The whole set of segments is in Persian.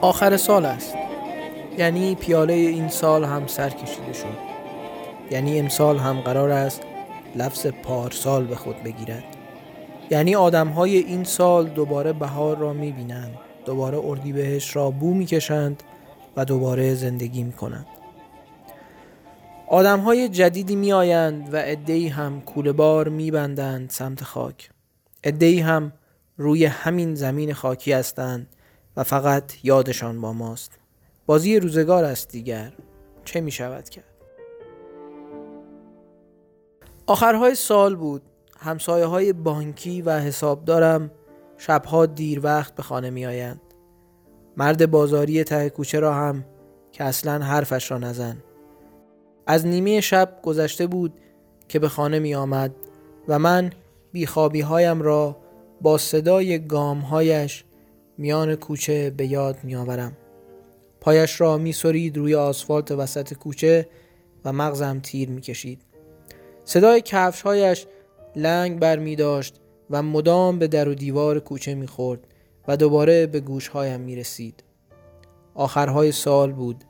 آخر سال است. یعنی پیاله این سال هم سر کشیده شد. یعنی امسال هم قرار است لفظ پارسال به خود بگیرد. یعنی آدم های این سال دوباره بهار را می بینند دوباره اردیبهشت را بو می کشند و دوباره زندگی می کنند آدم های جدیدی می آیند و ادهی هم کوله بار می بندند سمت خاک. ادهی هم روی همین زمین خاکی هستند فقط یادشان با ماست. بازی روزگار است دیگر. چه می شود کرد آخرهای سال بود. همسایه های بانکی و حسابدارم شبها دیر وقت به خانه می آیند. مرد بازاری ته کوچه را هم که اصلا حرفش را نزن. از نیمه شب گذشته بود که به خانه می آمد و من بیخوابی هایم را با صدای گامهایش میان کوچه به یاد می آورم. پایش را می سرید روی آسفالت وسط کوچه و مغزم تیر می کشید. صدای کفشهایش لنگ بر می داشت و مدام به در و دیوار کوچه می خورد و دوباره به گوشهایم می رسید. آخرهای سال بود.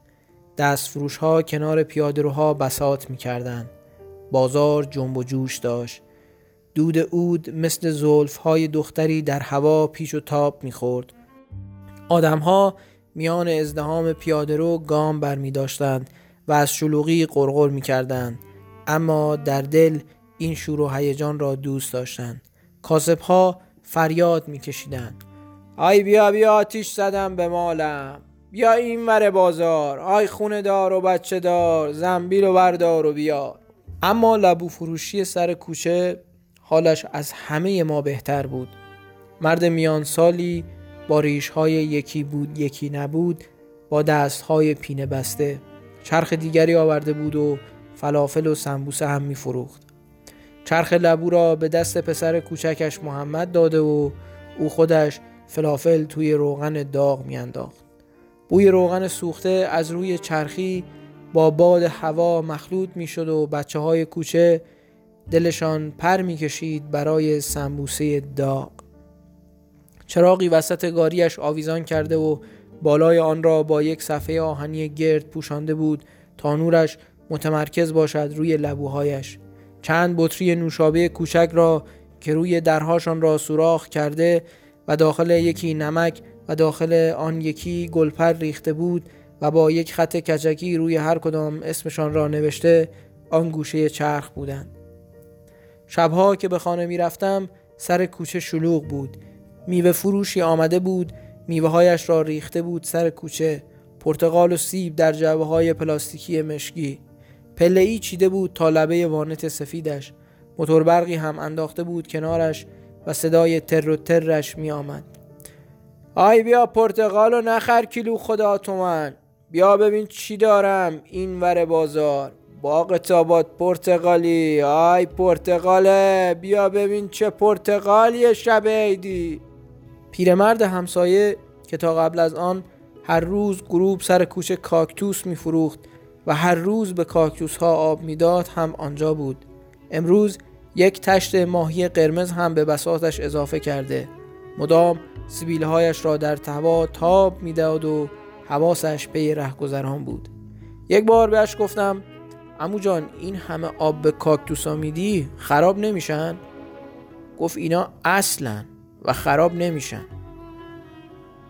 دستفروش ها کنار پیادهروها بسات می. بازار جنب و جوش داشت. دود اود مثل زلف های دختری در هوا پیش و تاب می خورد. آدمها میان ازدهام پیادهرو گام بر می داشتند و از شلوغی قرقر می کردند. اما در دل این شور و هیجان را دوست داشتند. کاسب ها فریاد میکشیدند آی بیا بیا آتیش زدم به مالم. بیا این ور بازار. آی خونه دار و بچه دار. زنبیل و بردار و بیار. اما لبو فروشی سر کوچه حالش از همه ما بهتر بود. مرد میان سالی با ریش های یکی بود یکی نبود با دست های پینه بسته چرخ دیگری آورده بود و فلافل و سمبوسه هم می فروخت. چرخ لبو را به دست پسر کوچکش محمد داده و او خودش فلافل توی روغن داغ میانداخت. بوی روغن سوخته از روی چرخی با باد هوا مخلوط می‌شد و بچه های کوچه دلشان پر می‌کشید برای سمبوسه داغ. چراغی وسط گاریش آویزان کرده و بالای آن را با یک صفحه آهنی گرد پوشانده بود تا نورش متمرکز باشد روی لبوهایش. چند بطری نوشابه کوچک را که روی درهاشان را سوراخ کرده و داخل یکی نمک و داخل آن یکی گلپر ریخته بود و با یک خط کچکی روی هر کدام اسمشان را نوشته آن گوشه چرخ بودند. شبها که به خانه می رفتم سر کوچه شلوغ بود. میوه فروشی آمده بود میوه هایش را ریخته بود سر کوچه پرتقال و سیب در جعبه های پلاستیکی مشکی. پله ای چیده بود تا لبه وانت سفیدش. موتور برقی هم انداخته بود کنارش و صدای تر و ترش می آمد آی بیا پرتقال و نخر کیلو خدا تومن. بیا ببین چی دارم. این ور بازار. باغ تابات پرتقالی. آی پرتقاله بیا ببین چه پرتقالی شب عیدی. پیرمرد همسایه که تا قبل از آن هر روز گروب سر کوچه کاکتوس میفروخت و هر روز به کاکتوس ها آب می‌داد هم آنجا بود. امروز یک تشت ماهی قرمز هم به بساتش اضافه کرده. مدام سبیلهایش را در توا تاب می‌داد و حواسش پی رهگذران بود. یک بار بهش گفتم امو جان این همه آب به کاکتوس ها میدی؟ خراب نمیشن؟ گفت اینا اصلا. و خراب نمیشن.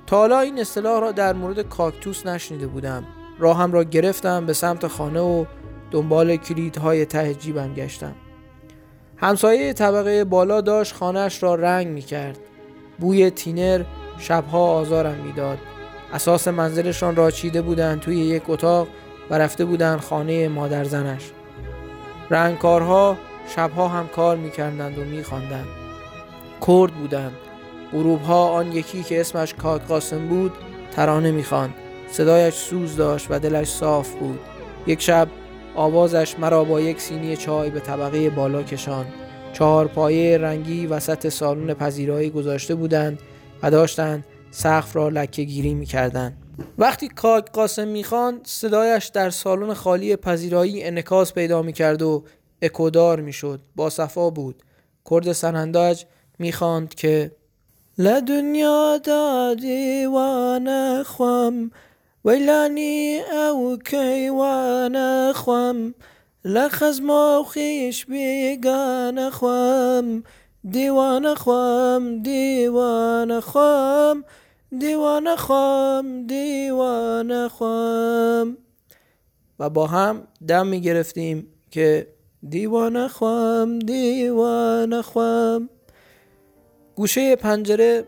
تا حالا این اصطلاح را در مورد کاکتوس نشنیده بودم. راهم را گرفتم به سمت خانه و دنبال کلیدهای ته جیبم گشتم. همسایه طبقه بالا داشت خانهش را رنگ می کرد بوی تینر شبها آزارم می‌داد. اساس منزلشان را چیده بودند توی یک اتاق و رفته بودند خانه مادر زنش. رنگکارها شبها هم کار می‌کردند و میخواندند. کرد بودند. غروب ها آن یکی که اسمش کاک قاسم بود ترانه می‌خواند. صدایش سوز داشت و دلش صاف بود. یک شب آوازش مرا با یک سینی چای به طبقه بالا کشان چهار پایه رنگی وسط سالن پذیرایی گذاشته بودند و داشتند سقف را لکه گیری می وقتی کاک قاسم می‌خواند صدایش در سالن خالی پذیرایی انکاس پیدا می کرد و اکودار می شد با صفا بود. کرد سننداج می‌خواند که لدنیا دا دیوانه خوام ویلانی او کیوانه خوام لخزم و خیش بیگانه خوام. دیوانه خوام دیوانه خوام دیوانه خوام دیوانه خوام. و با هم دم می گرفتیم که دیوانه خوام دیوانه خوام. گوشه پنجره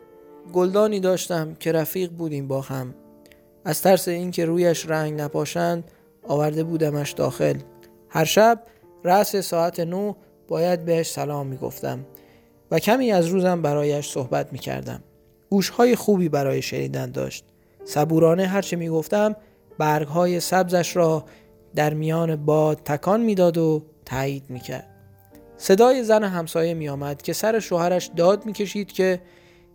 گلدانی داشتم که رفیق بودیم با هم. از ترس اینکه رویش رنگ نپاشند آورده بودمش داخل. هر شب رأس ساعت نو باید بهش سلام می‌گفتم و کمی از روزم برایش صحبت می‌کردم. گوشهای خوبی برای شنیدن داشت. صبورانه هرچه می‌گفتم برگهای سبزش را در میان باد تکان می‌داد و تایید می‌کرد. صدای زن همسایه میآمد که سر شوهرش داد می‌کشید که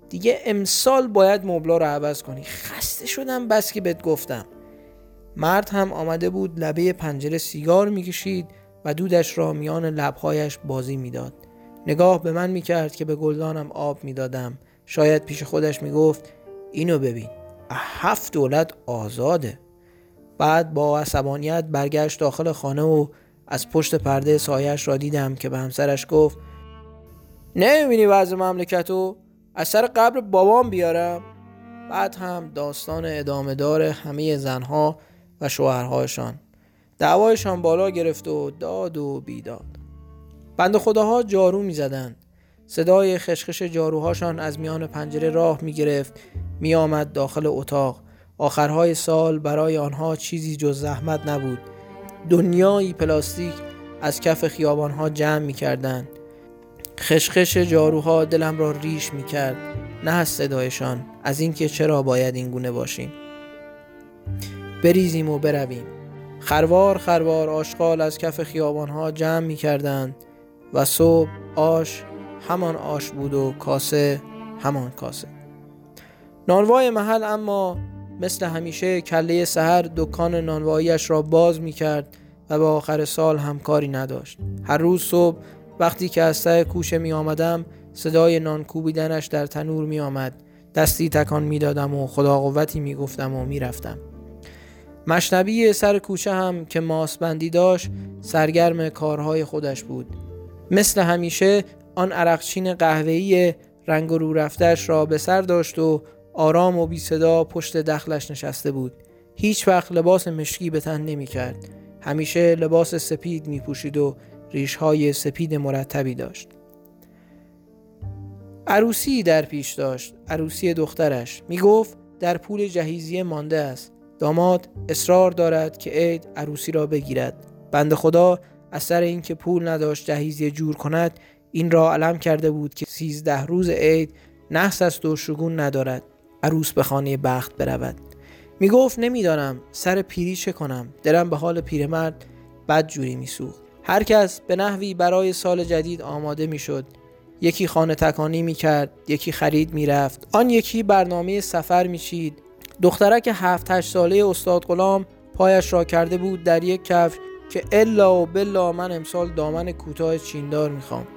دیگه امسال باید مبلا رو عوض کنی. خسته شدم بس که بهت گفتم. مرد هم آمده بود لبه پنجره سیگار می‌کشید و دودش را میان لبهایش بازی می‌داد. نگاه به من می‌کرد که به گلدانم آب می‌دادم. شاید پیش خودش می‌گفت اینو ببین هفت دولت آزاده. بعد با عصبانیت برگشت داخل خانه و از پشت پرده سایش را دیدم که به همسرش گفت نمی‌بینی وضع مملکتو از سر قبر بابام بیارم. بعد هم داستان ادامه دار همه زنها و شوهرهایشان دعوایشان بالا گرفت و داد و بیداد. بند خداها جارو می زدن. صدای خشخش جاروهاشان از میان پنجره راه می گرفت می آمد داخل اتاق. آخرهای سال برای آنها چیزی جز زحمت نبود. دنیایی پلاستیک از کف خیابانها جمع می کردن. خشخش جاروها دلم را ریش می کرد نه از صدایشان از اینکه چرا باید این گونه باشیم. بریزیم و برویم. خروار خروار آشغال از کف خیابانها جمع می کردند و صبح آش همان آش بود و کاسه همان کاسه. نانوای محل اما مثل همیشه کله سهر دکان نانواییش را باز می کرد و به آخر سال هم کاری نداشت. هر روز صبح وقتی که از ته کوشه می آمدم صدای نان کوبیدنش در تنور می آمد دستی تکان می دادم و خدا قوتی می گفتم و می رفتم مشنبی سر کوچه هم که ماسبندی داشت سرگرم کارهای خودش بود. مثل همیشه آن عرقچین قهوه‌ای رنگ رو رفتش را به سر داشت و آرام و بی صدا پشت دخلش نشسته بود. هیچ وقت لباس مشکی به تن نمی کرد. همیشه لباس سپید می پوشید و ریش های سپید مرتبی داشت. عروسی در پیش داشت. عروسی دخترش. می گفت در پول جهیزیه مانده است. داماد اصرار دارد که عید عروسی را بگیرد. بند خدا از سر اینکه پول نداشت جهیزیه جور کند این را علم کرده بود که سیزده روز عید نحس است و شگون ندارد. عروس به خانه بخت برود. می گفت نمی‌دانم سر پیری چه کنم. دلم به حال پیرمرد بد جوری میسوخت. هر کس به نحوی برای سال جدید آماده می‌شد. یکی خانه تکانی می کرد یکی خرید می رفت آن یکی برنامه سفر می چید دخترک هفت هشت ساله استاد غلام پایش را کرده بود در یک کفش که الا و بلا من امسال دامن کوتاه چیندار می‌خوام.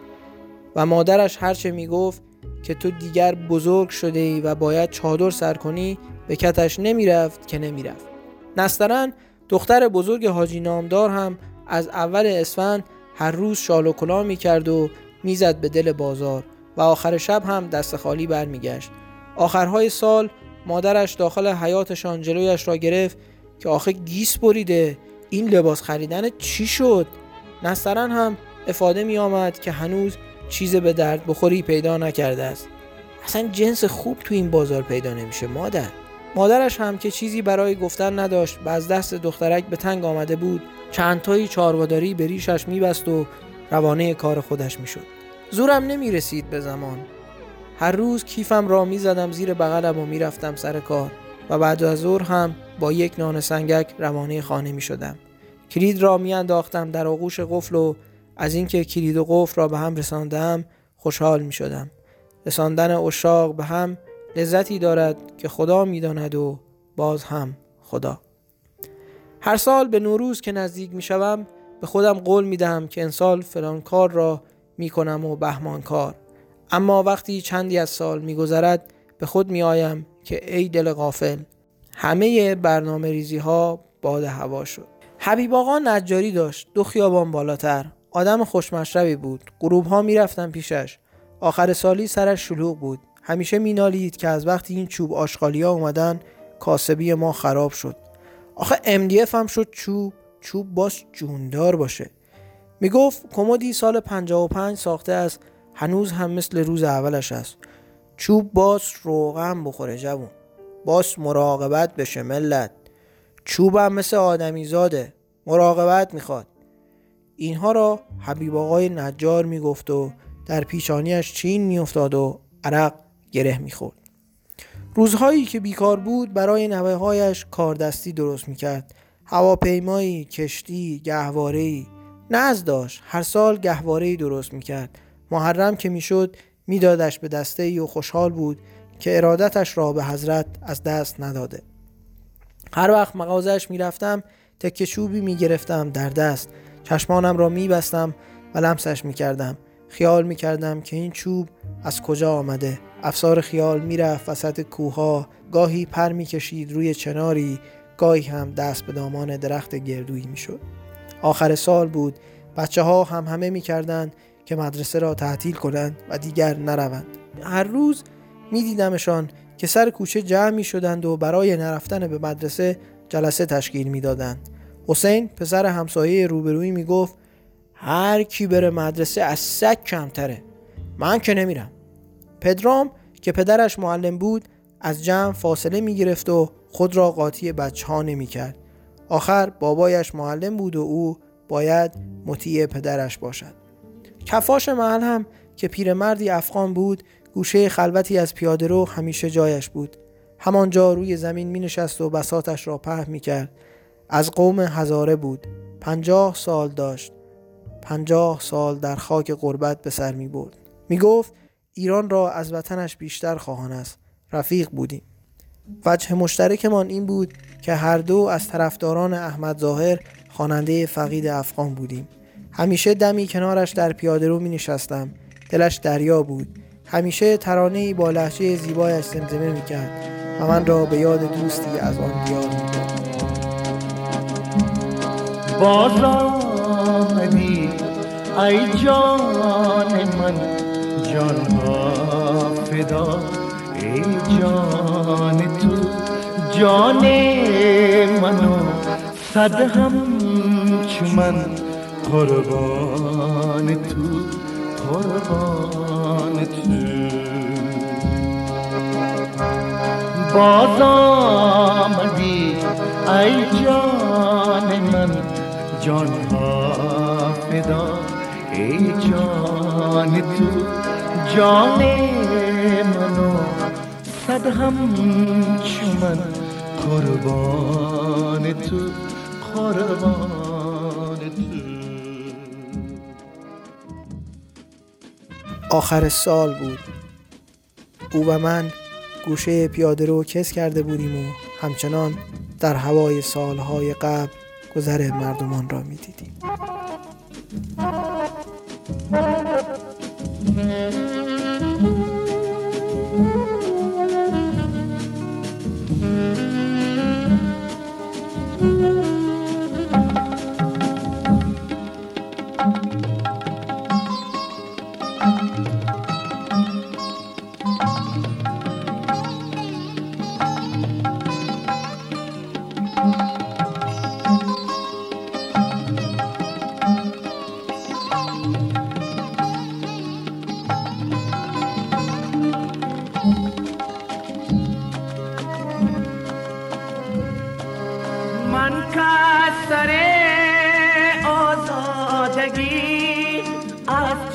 و مادرش هرچه می‌گفت که تو دیگر بزرگ شده ای و باید چادر سر کنی به کتش نمی‌رفت که نمی‌رفت. نسترن دختر بزرگ حاجی نامدار هم از اول اسفند هر روز شال و کلاه می‌کرد و می‌زد به دل بازار و آخر شب هم دست خالی برمیگشت. آخرهای سال مادرش داخل حیاتشان جلویش را گرفت که آخه گیس بریده. این لباس خریدن چی شد؟ نسترن هم افاده می آمد که هنوز چیز به درد بخوری پیدا نکرده است. اصلا جنس خوب تو این بازار پیدا نمیشه مادر. مادرش هم که چیزی برای گفتن نداشت و از دست دخترک به تنگ آمده بود چندتایی چارواداری به ریشش میبست و روانه کار خودش می‌شد. زورم نمی رسید به زمان. هر روز کیفم را می زدم زیر بغلم و می‌رفتم سر کار و بعد از ظهر هم با یک نان سنگک روانه خانه می شدم. کلید را می انداختم در آغوش قفل و از اینکه کلید و قفل را به هم رساندم خوشحال می شدم. رساندن اشاق به هم لذتی دارد که خدا می داند و باز هم خدا. هر سال به نوروز که نزدیک می شوم به خودم قول می دهم که انسال فلان کار را می کنم و بهمان کار اما وقتی چندی از سال میگذرد به خود میآیم که ای دل غافل همه برنامه ریزی ها باد هوا شد حبیب آقا نجاری داشت دو خیابان بالاتر آدم خوشمشربی بود. غروب ها می‌رفتن پیشش. آخر سالی سرش شلوغ بود. همیشه مینالید که از وقتی این چوب آشغالی ها اومدن کاسبی ما خراب شد. آخه MDF هم شد چوب. چوب باش جوندار باشه. می‌گفت کمدی سال 55 ساخته است. هنوز هم مثل روز اولش است. چوب باس روغم بخوره جوون. باس مراقبت بشه ملت. چوبم مثل آدمی زاده مراقبت می‌خواد. اینها را حبیب آقای نجار می‌گفت و در پیشانیش چین میافتاد و عرق گره می‌خورد. روزهایی که بیکار بود برای نوه هایش کاردستی درست می‌کرد. هواپیمایی کشتی گهواره‌ای. نز داشت هر سال گهواره‌ای درست می‌کرد. محرم که می‌شد میدادش به دسته ای و خوشحال بود که ارادتش را به حضرت از دست نداده. هر وقت مغازش می‌رفتم تکه چوبی می‌گرفتم در دست. چشمانم را میبستم و لمسش می‌کردم. خیال می‌کردم که این چوب از کجا آمده. افسار خیال می‌رفت وسط کوها گاهی پر می‌کشید روی چناری. گاهی هم دست به دامان درخت گردویی می‌شد. آخر سال بود. بچه ها هم همه می‌کردند که مدرسه را تعطیل کنند و دیگر نروند. هر روز میدیدمشان که سر کوچه جمع می شدند و برای نرفتن به مدرسه جلسه تشکیل می‌دادند. حسین پسر همسایه روبرویی می گفت هر کی بره مدرسه از سگ کمتره. من که نمیرم. پدرام که پدرش معلم بود از جمع فاصله می گرفت و خود را قاطی بچه ها نمی کرد. آخر بابایش معلم بود و او باید مطیع پدرش باشد. کفاش محل هم که پیرمردی افغان بود گوشه خلوتی از پیاده رو همیشه جایش بود. همانجا روی زمین می نشست و بساتش را په می کرد از قوم هزاره بود. پنجاه سال داشت. پنجاه سال در خاک قربت به سر می برد. می گفت ایران را از وطنش بیشتر خواهان است. رفیق بودیم. وجه مشترکمان این بود که هر دو از طرفداران احمد ظاهر خواننده فقید افغان بودیم. همیشه دمی کنارش در پیاده رو می نشستم. دلش دریا بود. همیشه ترانه ای با لحجه زیبایش زمزمه می کرد و من را به یاد دوستی از آن دیار می باز آمدی ای جان من جان فدا ای جان تو جان منو صد هم من قربان تو قربان تو. باز آمدی ای جان من جان ها فدا ای جان تو جان منو صد هم چو من قربان تو قربان تو. آخر سال بود. او و من گوشه پیاده رو کس کرده بودیم و همچنان در هوای سالهای قبل گذر مردمان را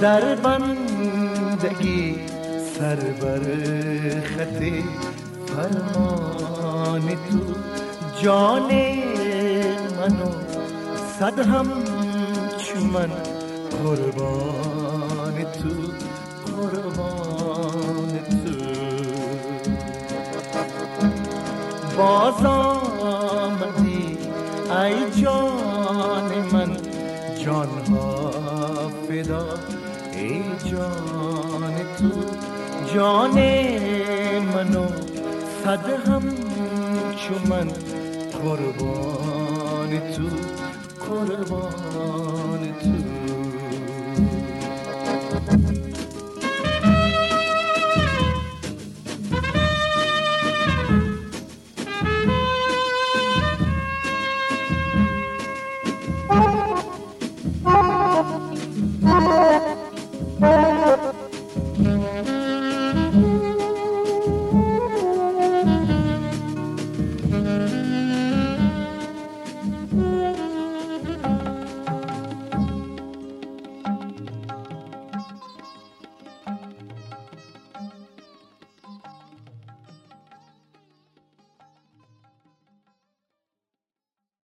در بندگی سر بر خط فرمان تو. جان منو صد هم من قربان تو. قربان تو. باز آمدی ای جان جان تو جان منو صد هم چو من قربان تو قربان تو.